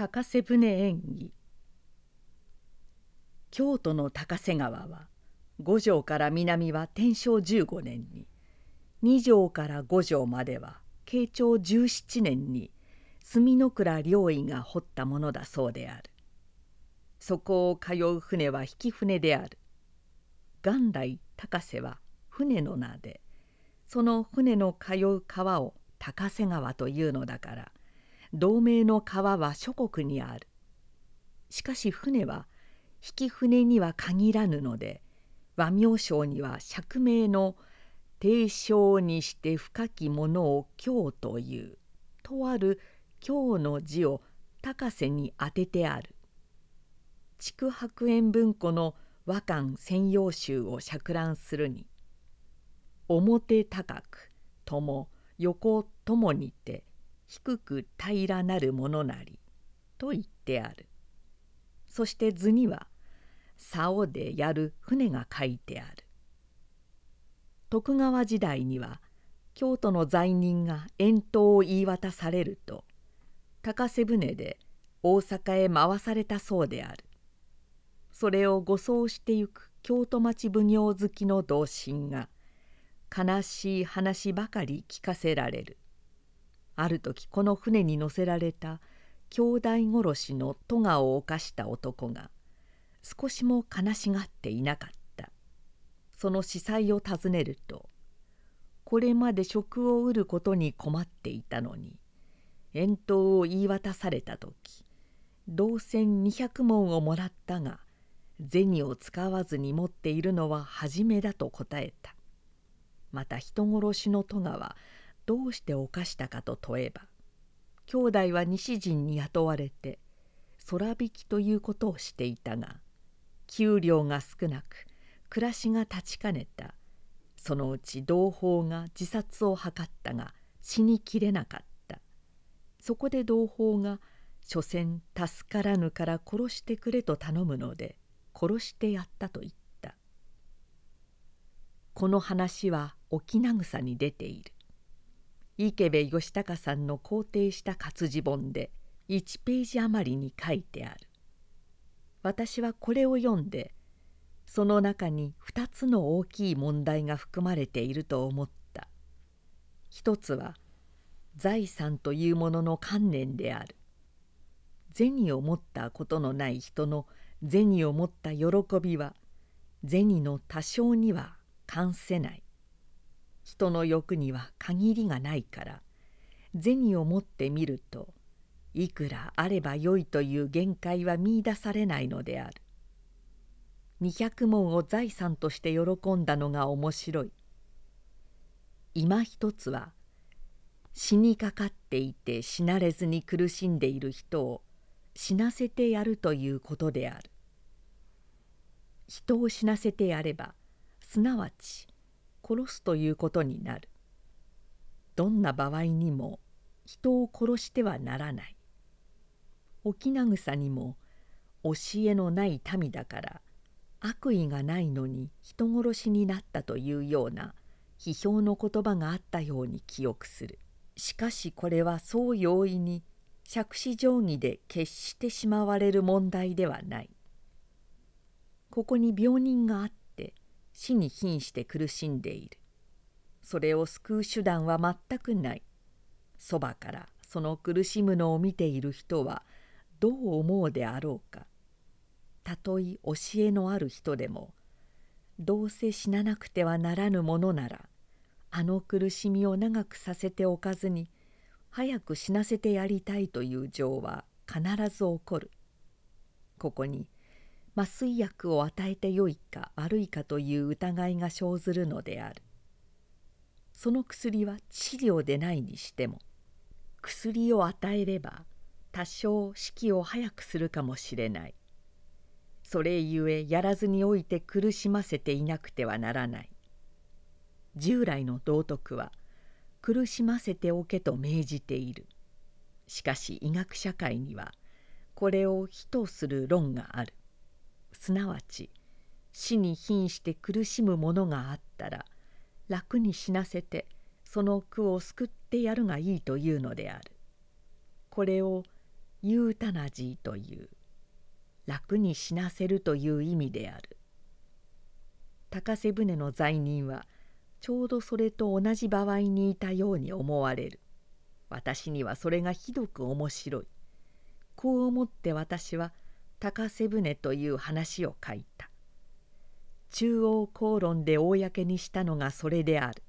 高瀬船演技。京都の高瀬川は五条から南は天正15年に二条から五条までは慶長17年に墨の倉領医が掘ったものだそうである。そこを通う船は引き船である。元来高瀬は船の名でその船の通う川を高瀬川というのだから同盟の川は諸国にある。しかし船は引き船には限らぬので和名称には釈明の定称にして深きものを京というとある京の字を高瀬に当ててある。築白円文庫の和漢専用集を釈覧するに表高くとも横ともにて低く平らなるものなりと言ってある。そして図には竿でやる船が書いてある。徳川時代には京都の罪人が遠島を言い渡されると高瀬船で大阪へ回されたそうである。それを護送してゆく京都町奉行好きの同心が悲しい話ばかり聞かせられる。ある時この船に乗せられた兄弟殺しの戸川を犯した男が少しも悲しがっていなかった。その司祭を尋ねるとこれまで職を売ることに困っていたのに遠投を言い渡された時銅銭200文をもらったが銭を使わずに持っているのは初めだと答えた。また人殺しの戸川どうして犯したかと問えば兄弟は西陣に雇われて空引きということをしていたが給料が少なく暮らしが立ちかねた。そのうち同胞が自殺を図ったが死にきれなかった。そこで同胞が所詮助からぬから殺してくれと頼むので殺してやったと言った。この話は沖縄草に出ている。池部義孝さんの肯定した活字本で1ページ余りに書いてある。私はこれを読んでその中に2つの大きい問題が含まれていると思った。一つは財産というものの観念である。銭を持ったことのない人の銭を持った喜びは銭の多少には関せない。人の欲には限りがないから銭を持ってみるといくらあればよいという限界は見いだされないのである。200文を財産として喜んだのが面白い。今一つは死にかかっていて死なれずに苦しんでいる人を死なせてやるということである。人を死なせてやればすなわち殺すということになる。どんな場合にも人を殺してはならない。沖縄草にも教えのない民だから悪意がないのに人殺しになったというような批評の言葉があったように記憶する。しかしこれはそう容易に杓子定規で決してしまわれる問題ではない。ここに病人があっ死に瀕して苦しんでいる。それを救う手段は全くない。そばからその苦しむのを見ている人はどう思うであろうか。たとえ教えのある人でもどうせ死ななくてはならぬものならあの苦しみを長くさせておかずに早く死なせてやりたいという情は必ず起こる。ここに麻酔薬を与えてよいか悪いかという疑いが生ずるのである。その薬は治療でないにしても薬を与えれば多少死期を早くするかもしれない。それゆえやらずにおいて苦しませていなくてはならない。従来の道徳は苦しませておけと命じている。しかし医学社会にはこれを非とする論がある。すなわち死に瀕して苦しむものがあったら楽に死なせてその苦を救ってやるがいいというのである。これをユータナジーという。楽に死なせるという意味である。高瀬船の罪人はちょうどそれと同じ場合にいたように思われる。私にはそれがひどく面白い。こう思って私は高瀬船という話を書いた。中央公論で公にしたのがそれである。